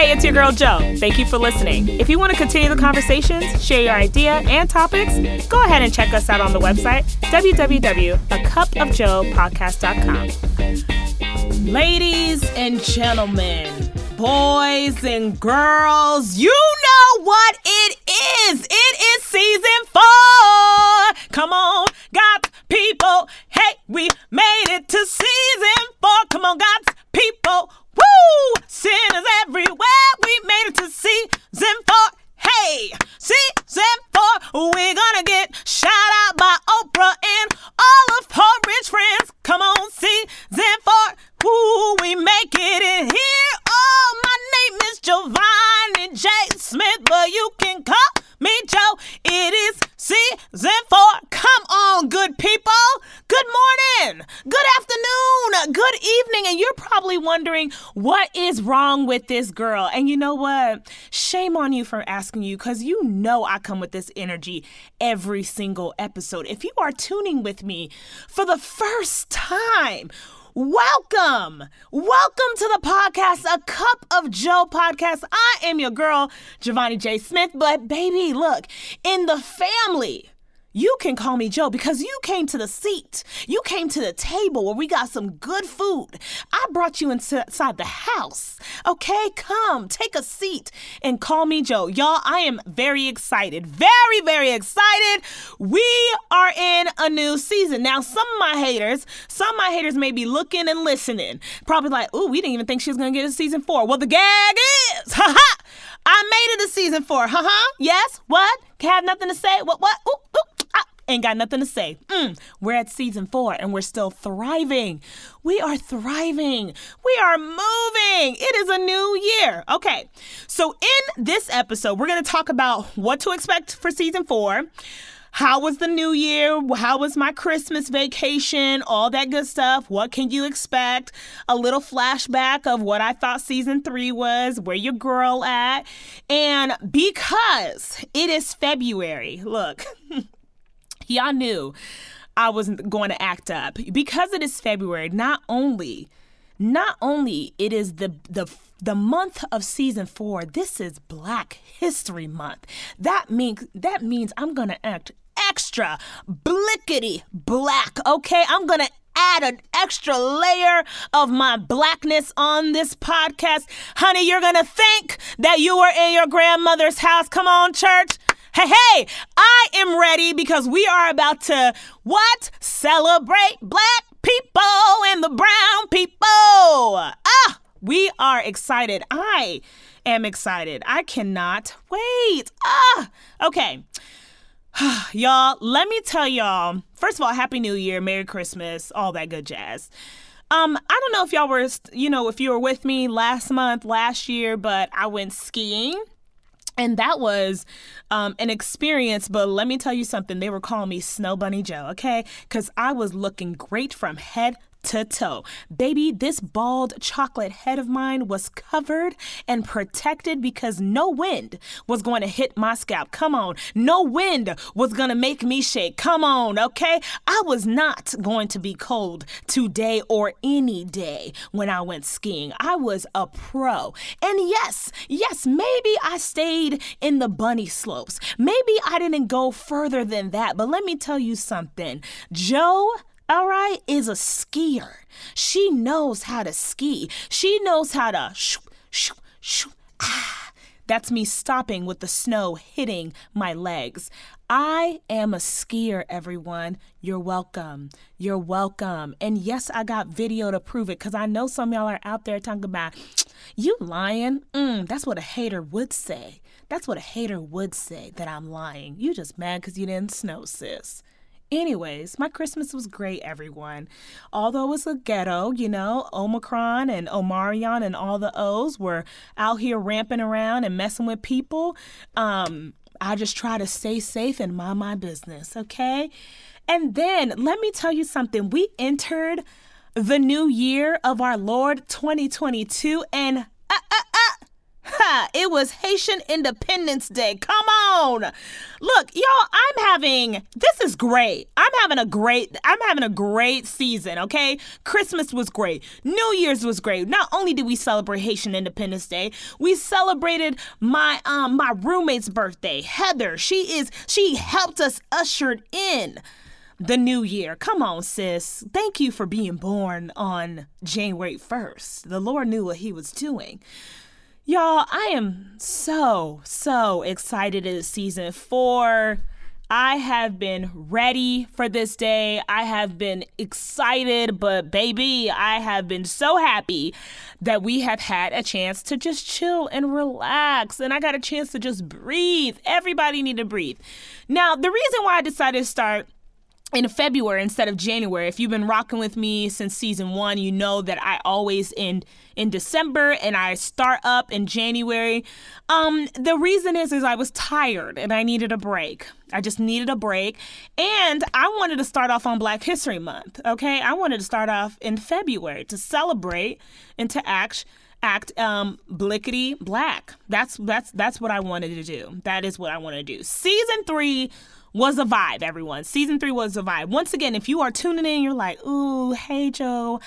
Hey, it's your girl Joe. Thank you for listening. If you want to continue the conversations, share your idea and topics, go ahead and check us out on the website www.acupofjoepodcast.com. Ladies and gentlemen, boys and girls, you know what it is. It is season four. Come on, God's people. Hey, we made it to season four. Come on, God's people. Woo! Sinners everywhere. We made it to season four. Hey, season four. We're gonna get shout with this girl. And you know what? Shame on you for asking you because you know I come with this energy every single episode. If you are tuning with me for the first time, Welcome. Welcome to the podcast, A Cup of Joe podcast. I am your girl, Giovanni J. Smith. But, baby, look, in the family, you can call me Joe because you came to the seat. You came to the table where we got some good food. I brought you inside the house. Okay, come, take a seat and call me Joe. Y'all, I am very excited. Very, very excited. We are in a new season. Now, some of my haters, some of my haters may be looking and listening. Probably like, ooh, we didn't even think she was going to get a season four. Well, the gag is, ha ha, I made it a season four. Ha ha, yes, what? Have nothing to say? What, what? Ooh, ooh ain't got nothing to say. Mm, we're at season four and we're still thriving. We are thriving. We are moving. It is a new year. Okay, so in this episode, we're going to talk about what to expect for season four. How was the new year? How was my Christmas vacation? All that good stuff. What can you expect? A little flashback of what I thought season three was, where your girl at. And because it is February, look. y'all knew I wasn't going to act up because it is February. Not only, not only it is the the the month of season four. This is Black History Month. That means that means I'm gonna act extra blickety black. Okay, I'm gonna add an extra layer of my blackness on this podcast. Honey, you're gonna think that you were in your grandmother's house. Come on, church. Hey, hey, I am ready because we are about to what? Celebrate black people and the brown people. Ah, we are excited. I am excited. I cannot wait. Ah, okay. y'all, let me tell y'all, first of all, Happy New Year, Merry Christmas, all that good jazz. Um, I don't know if y'all were, you know, if you were with me last month, last year, but I went skiing and that was um, an experience, but let me tell you something. They were calling me Snow Bunny Joe, okay? Because I was looking great from head to toe. Baby, this bald chocolate head of mine was covered and protected because no wind was going to hit my scalp. Come on. No wind was going to make me shake. Come on, okay? I was not going to be cold today or any day when I went skiing. I was a pro. And yes, yes, maybe I stayed in the bunny slopes. Maybe I didn't go further than that. But let me tell you something. Joe all right, is a skier. She knows how to ski. She knows how to shoo, shoo, shoo, ah. That's me stopping with the snow hitting my legs. I am a skier, everyone. You're welcome. You're welcome. And yes, I got video to prove it because I know some y'all are out there talking about, you lying? Mm, that's what a hater would say. That's what a hater would say that I'm lying. You just mad because you didn't snow, sis. Anyways, my Christmas was great, everyone. Although it was a ghetto, you know, Omicron and Omarion and all the O's were out here ramping around and messing with people. Um, I just try to stay safe and mind my business, okay? And then let me tell you something. We entered the new year of our Lord 2022, and uh, uh, Yeah, it was Haitian Independence Day. Come on. Look, y'all, I'm having this is great. I'm having a great I'm having a great season, okay? Christmas was great. New Year's was great. Not only did we celebrate Haitian Independence Day, we celebrated my um my roommate's birthday, Heather. She is she helped us ushered in the new year. Come on, sis. Thank you for being born on January 1st. The Lord knew what he was doing. Y'all, I am so, so excited it's season four. I have been ready for this day. I have been excited, but baby, I have been so happy that we have had a chance to just chill and relax. And I got a chance to just breathe. Everybody need to breathe. Now, the reason why I decided to start in February instead of January. If you've been rocking with me since season one, you know that I always end in December and I start up in January. Um, the reason is is I was tired and I needed a break. I just needed a break. And I wanted to start off on Black History Month. Okay. I wanted to start off in February to celebrate and to act act um blickety black. That's that's that's what I wanted to do. That is what I want to do. Season three was a vibe, everyone. Season three was a vibe. Once again, if you are tuning in, you're like, ooh, hey, Joe,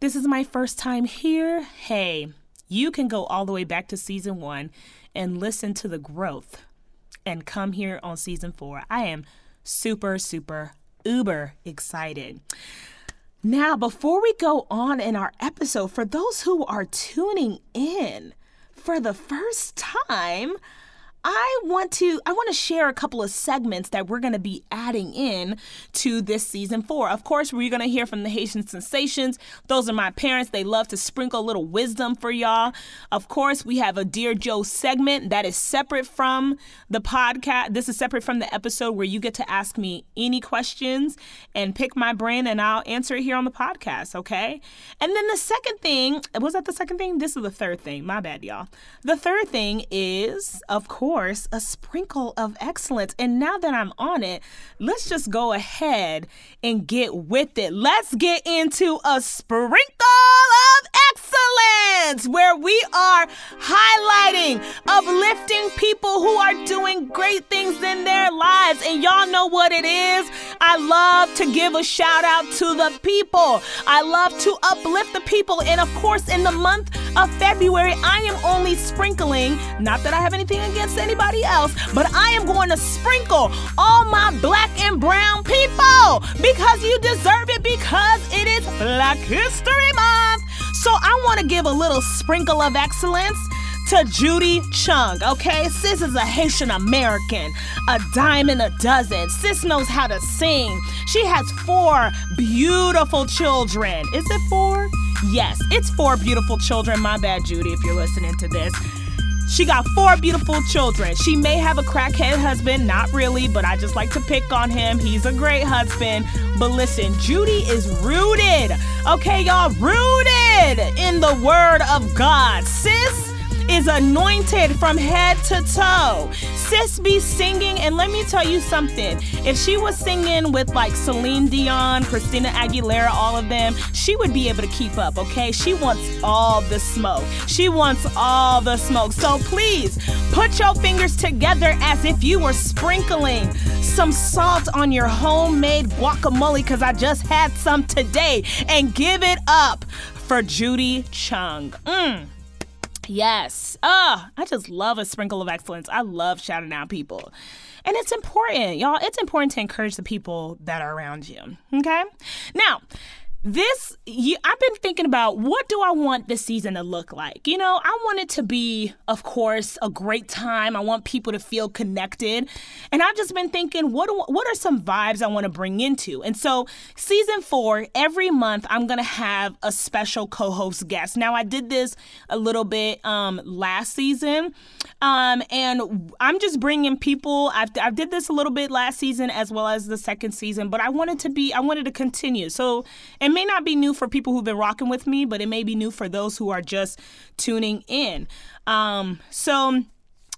this is my first time here. Hey, you can go all the way back to season one and listen to the growth and come here on season four. I am super, super, uber excited. Now, before we go on in our episode, for those who are tuning in for the first time, I want to I want to share a couple of segments that we're going to be adding in to this season 4. Of course, we're going to hear from the Haitian sensations. Those are my parents. They love to sprinkle a little wisdom for y'all. Of course, we have a Dear Joe segment that is separate from the podcast. This is separate from the episode where you get to ask me any questions and pick my brain and I'll answer it here on the podcast, okay? And then the second thing, was that the second thing? This is the third thing. My bad, y'all. The third thing is, of course, course, a sprinkle of excellence. And now that I'm on it, let's just go ahead and get with it. Let's get into a sprinkle excellence where we are highlighting, uplifting people who are doing great things in their lives. And y'all know what it is. I love to give a shout out to the people. I love to uplift the people. And of course, in the month of February, I am only sprinkling, not that I have anything against anybody else, but I am going to sprinkle all my black and brown people because you deserve it because it is Black History Month. So I want to give a little sprinkle of excellence to Judy Chung, okay? Sis is a Haitian American, a dime a dozen. Sis knows how to sing. She has four beautiful children. Is it four? Yes, it's four beautiful children. My bad, Judy, if you're listening to this. She got four beautiful children. She may have a crackhead husband, not really, but I just like to pick on him. He's a great husband. But listen, Judy is rooted, okay, y'all, rooted in the word of God. Sis, is anointed from head to toe. Sis be singing, and let me tell you something. If she was singing with like Celine Dion, Christina Aguilera, all of them, she would be able to keep up, okay? She wants all the smoke. She wants all the smoke. So please put your fingers together as if you were sprinkling some salt on your homemade guacamole, because I just had some today, and give it up for Judy Chung. Mmm. Yes. Oh, I just love a sprinkle of excellence. I love shouting out people. And it's important, y'all. It's important to encourage the people that are around you. Okay? Now, this I've been thinking about what do I want this season to look like? You know, I want it to be, of course, a great time. I want people to feel connected. And I've just been thinking, what do, what are some vibes I want to bring into? And so, season 4, every month I'm to have a special co-host guest. Now, I did this a little bit um, last season. Um, and I'm just bringing people I've I did this a little bit last season as well as the second season, but I wanted to be I wanted to continue. So, and may not be new for people who've been rocking with me, but it may be new for those who are just tuning in. Um, so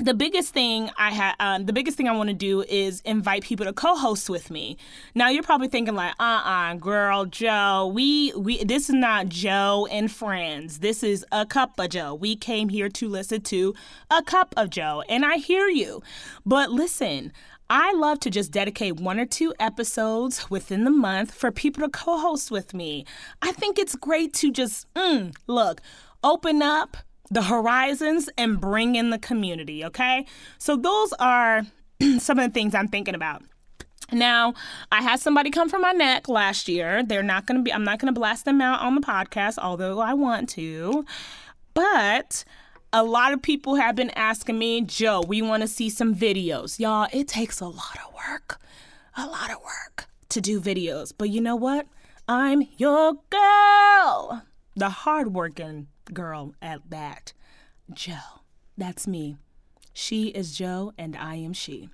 the biggest thing I had, um, the biggest thing I want to do is invite people to co-host with me. Now you're probably thinking like, uh-uh, girl, Joe, we we this is not Joe and friends. This is a cup of Joe. We came here to listen to a cup of Joe, and I hear you. But listen, I love to just dedicate one or two episodes within the month for people to co-host with me. I think it's great to just mm, look, open up the horizons and bring in the community, okay? So those are some of the things I'm thinking about. Now, I had somebody come from my neck last year. They're not going to be I'm not going to blast them out on the podcast although I want to. But a lot of people have been asking me, "Joe, we want to see some videos." Y'all, it takes a lot of work. A lot of work to do videos. But you know what? I'm your girl. The hardworking girl at that. Joe. That's me. She is Joe, and I am she.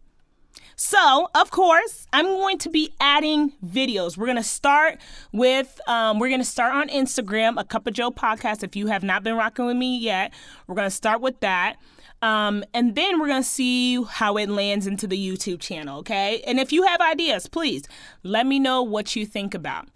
So, of course, I'm going to be adding videos. We're going to start with, um, we're going to start on Instagram, a Cup of Joe podcast. If you have not been rocking with me yet, we're going to start with that. Um, and then we're going to see how it lands into the YouTube channel, okay? And if you have ideas, please let me know what you think about.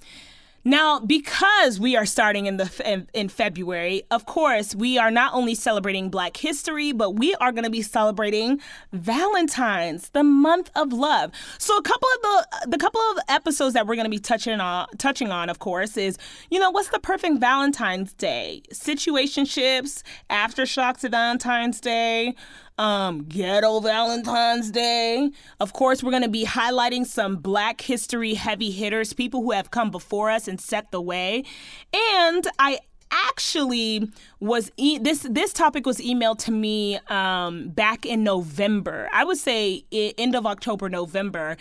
Now, because we are starting in the in, February, of course, we are not only celebrating Black History, but we are going to be celebrating Valentine's, the month of love. So, a couple of the the couple of episodes that we're going to be touching on touching on, of course, is you know what's the perfect Valentine's Day? Situationships, aftershocks of Valentine's Day um, Ghetto Valentine's Day. Of course, we're going to be highlighting some Black history heavy hitters, people who have come before us and set the way. And I actually was e- this this topic was emailed to me um, back in November. I would say end of October, November,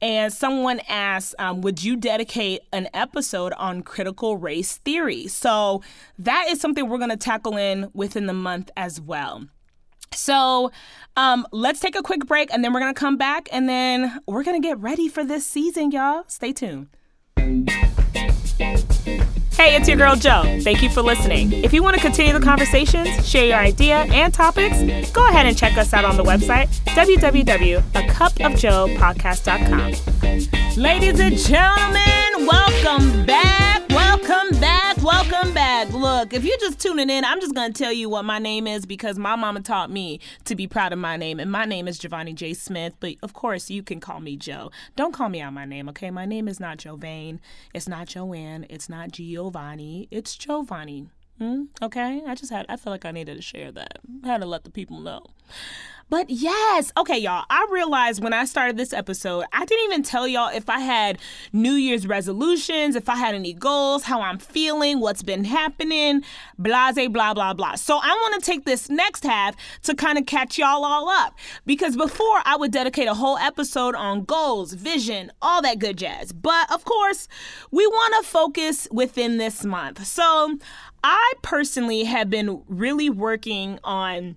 and someone asked, um, "Would you dedicate an episode on critical race theory?" So that is something we're going to tackle in within the month as well. So um, let's take a quick break and then we're going to come back and then we're going to get ready for this season, y'all. Stay tuned. Hey, it's your girl Joe. Thank you for listening. If you want to continue the conversations, share your idea and topics, go ahead and check us out on the website www.acupofjoepodcast.com. Ladies and gentlemen, welcome back. If you're just tuning in, I'm just going to tell you what my name is because my mama taught me to be proud of my name. And my name is Giovanni J. Smith, but of course, you can call me Joe. Don't call me out my name, okay? My name is not Jovane. It's not Joanne. It's not Giovanni. It's Giovanni. Hmm? Okay? I just had, I feel like I needed to share that. I had to let the people know. But yes, okay, y'all. I realized when I started this episode, I didn't even tell y'all if I had New Year's resolutions, if I had any goals, how I'm feeling, what's been happening, blase, blah, blah, blah. So I want to take this next half to kind of catch y'all all up. Because before, I would dedicate a whole episode on goals, vision, all that good jazz. But of course, we want to focus within this month. So I personally have been really working on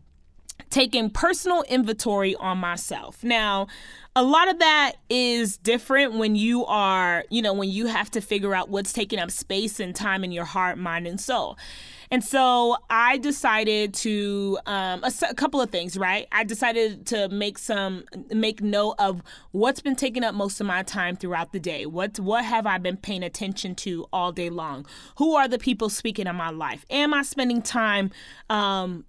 taking personal inventory on myself. Now, a lot of that is different when you are, you know, when you have to figure out what's taking up space and time in your heart, mind, and soul. And so I decided to um, a, a, couple of things, right? I decided to make some make note of what's been taking up most of my time throughout the day. What what have I been paying attention to all day long? Who are the people speaking in my life? Am I spending time um,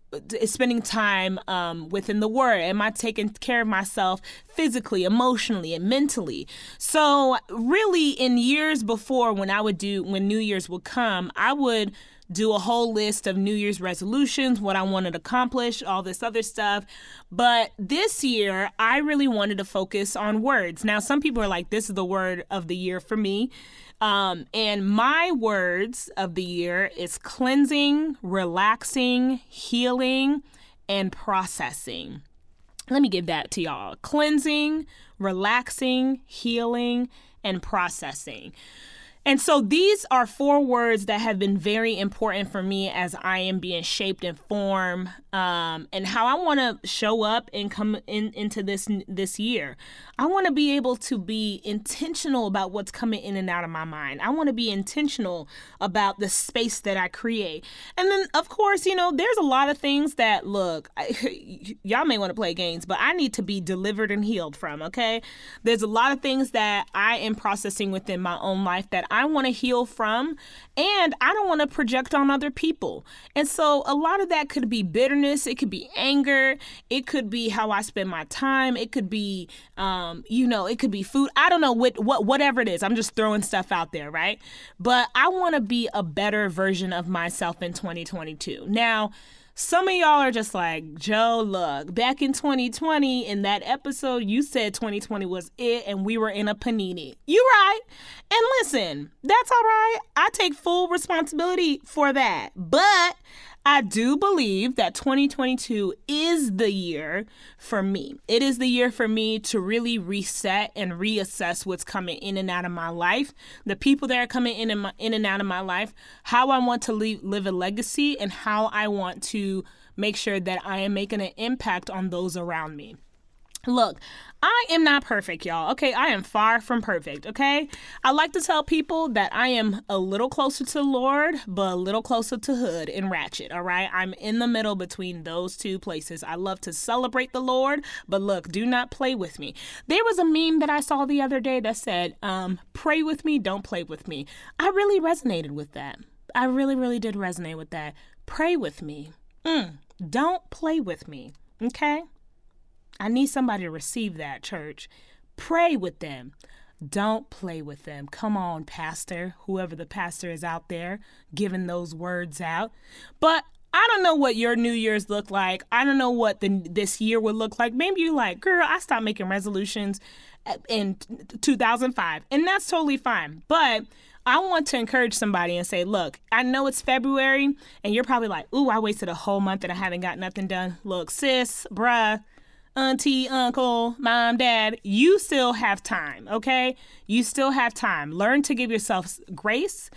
spending time um, within the word? Am I taking care of myself physically, emotionally, and mentally? So really, in years before, when I would do when New Year's would come, I would do a whole list of New Year's resolutions, what I wanted to accomplish, all this other stuff. But this year, I really wanted to focus on words. Now, some people are like, this is the word of the year for me. Um, and my words of the year is cleansing, relaxing, healing, and processing. Let me give that to y'all cleansing, relaxing, healing, and processing. And so these are four words that have been very important for me as I am being shaped and formed um, and how I want to show up and come in into this this year. I want to be able to be intentional about what's coming in and out of my mind. I want to be intentional about the space that I create. And then, of course, you know, there's a lot of things that look, I, y'all may want to play games, but I need to be delivered and healed from, okay? There's a lot of things that I am processing within my own life that I want to heal from, and I don't want to project on other people. And so, a lot of that could be bitterness, it could be anger, it could be how I spend my time, it could be, um, you know, it could be food. I don't know what, what whatever it is. I'm just throwing stuff out there, right? But I want to be a better version of myself in 2022. Now, some of y'all are just like, Joe, look, back in 2020, in that episode, you said 2020 was it and we were in a panini. You right. And listen, that's all right. I take full responsibility for that. But I do believe that 2022 is the year for me. It is the year for me to really reset and reassess what's coming in and out of my life, the people that are coming in and, my, in and out of my life, how I want to leave, live a legacy, and how I want to make sure that I am making an impact on those around me. Look, I am not perfect, y'all. Okay, I am far from perfect. Okay, I like to tell people that I am a little closer to Lord, but a little closer to Hood and Ratchet. All right, I'm in the middle between those two places. I love to celebrate the Lord, but look, do not play with me. There was a meme that I saw the other day that said, um, "Pray with me, don't play with me." I really resonated with that. I really, really did resonate with that. Pray with me. Mm, don't play with me. Okay. I need somebody to receive that, church. Pray with them. Don't play with them. Come on, pastor, whoever the pastor is out there giving those words out. But I don't know what your New Year's look like. I don't know what the, this year would look like. Maybe you're like, girl, I stopped making resolutions in 2005, and that's totally fine. But I want to encourage somebody and say, look, I know it's February, and you're probably like, ooh, I wasted a whole month and I haven't got nothing done. Look, sis, bruh, auntie, uncle, mom, dad, you still have time, okay? You still have time. Learn to give yourself grace.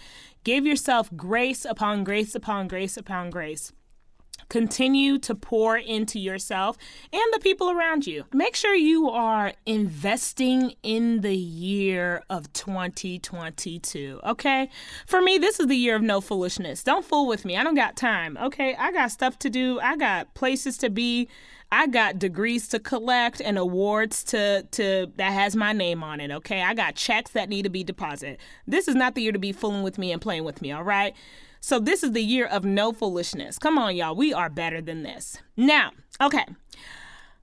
Give yourself grace upon grace upon grace upon grace. Continue to pour into yourself and the people around you. Make sure you are investing in the year of 2022, okay? For me, this is the year of no foolishness. Don't fool with me. I don't got time, okay? I got stuff to do, I got places to be. I got degrees to collect and awards to to that has my name on it, okay? I got checks that need to be deposited. This is not the year to be fooling with me and playing with me, all right? So this is the year of no foolishness. Come on, y'all. We are better than this. Now, okay.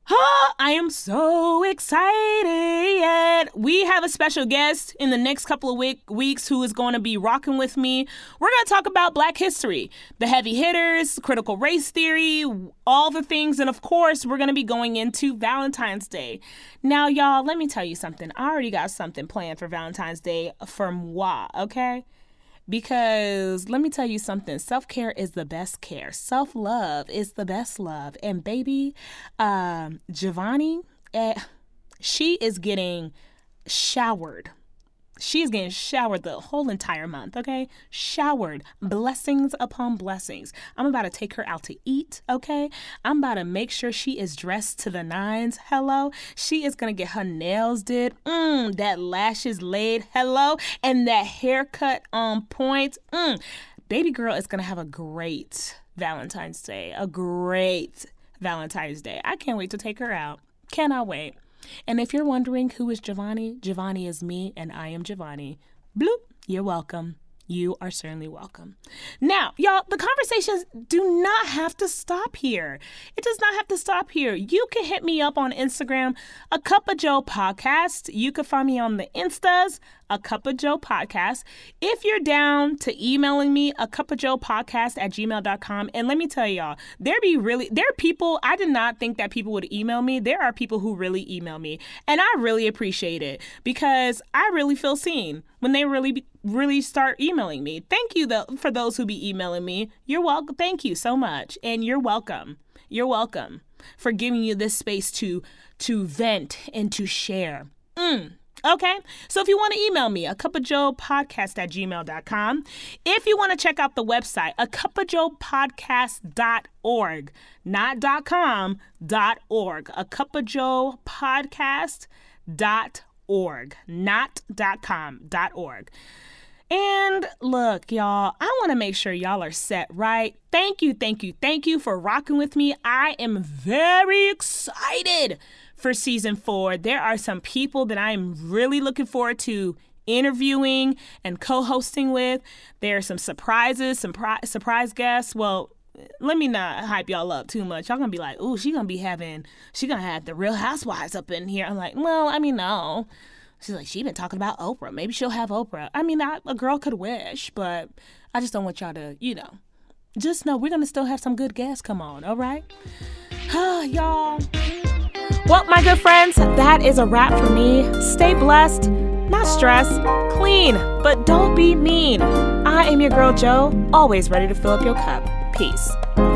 I am so excited. We have a special guest in the next couple of week, weeks who is going to be rocking with me. We're going to talk about Black history, the heavy hitters, critical race theory, all the things. And of course, we're going to be going into Valentine's Day. Now, y'all, let me tell you something. I already got something planned for Valentine's Day for moi, okay? Because let me tell you something self care is the best care, self love is the best love. And baby, um, Giovanni, eh, she is getting showered she is getting showered the whole entire month, okay? Showered. Blessings upon blessings. I'm about to take her out to eat, okay? I'm about to make sure she is dressed to the nines. Hello. She is going to get her nails did. Mmm, that lashes laid. Hello. And that haircut on point. Mmm. Baby girl is going to have a great Valentine's Day. A great Valentine's Day. I can't wait to take her out. Cannot wait. And if you're wondering who is Giovanni, Giovanni is me and I am Giovanni. Bloop, you're welcome you are certainly welcome. Now, y'all, the conversations do not have to stop here. It does not have to stop here. You can hit me up on Instagram, a cup of Joe podcast. You can find me on the Instas, a cup of Joe podcast. If you're down to emailing me, a cup of Joe podcast at gmail.com. And let me tell y'all, there be really, there are people, I did not think that people would email me. There are people who really email me. And I really appreciate it because I really feel seen when they really really start emailing me. Thank you though for those who be emailing me. You're welcome. Thank you so much, and you're welcome. You're welcome for giving you this space to to vent and to share. Mm. Okay, so if you want to email me, a cup of joe podcast at gmail.com. If you want to check out the website, a cup of joe podcast.org, not dot com, dot org. A cup of joe podcast dot org, not dot com, dot org. And look, y'all, I want to make sure y'all are set right. Thank you, thank you, thank you for rocking with me. I am very excited for season four. There are some people that I'm really looking forward to interviewing and co hosting with. There are some surprises, some pri- surprise guests. Well, let me not hype y'all up too much. Y'all gonna be like, "Ooh, she gonna be having, she gonna have the Real Housewives up in here." I'm like, well, I mean, no. She's like, she been talking about Oprah. Maybe she'll have Oprah. I mean, I, a girl could wish, but I just don't want y'all to, you know, just know we're gonna still have some good guests come on. All right, y'all. Well, my good friends, that is a wrap for me. Stay blessed, not stressed, clean, but don't be mean. I am your girl Joe, always ready to fill up your cup. Peace.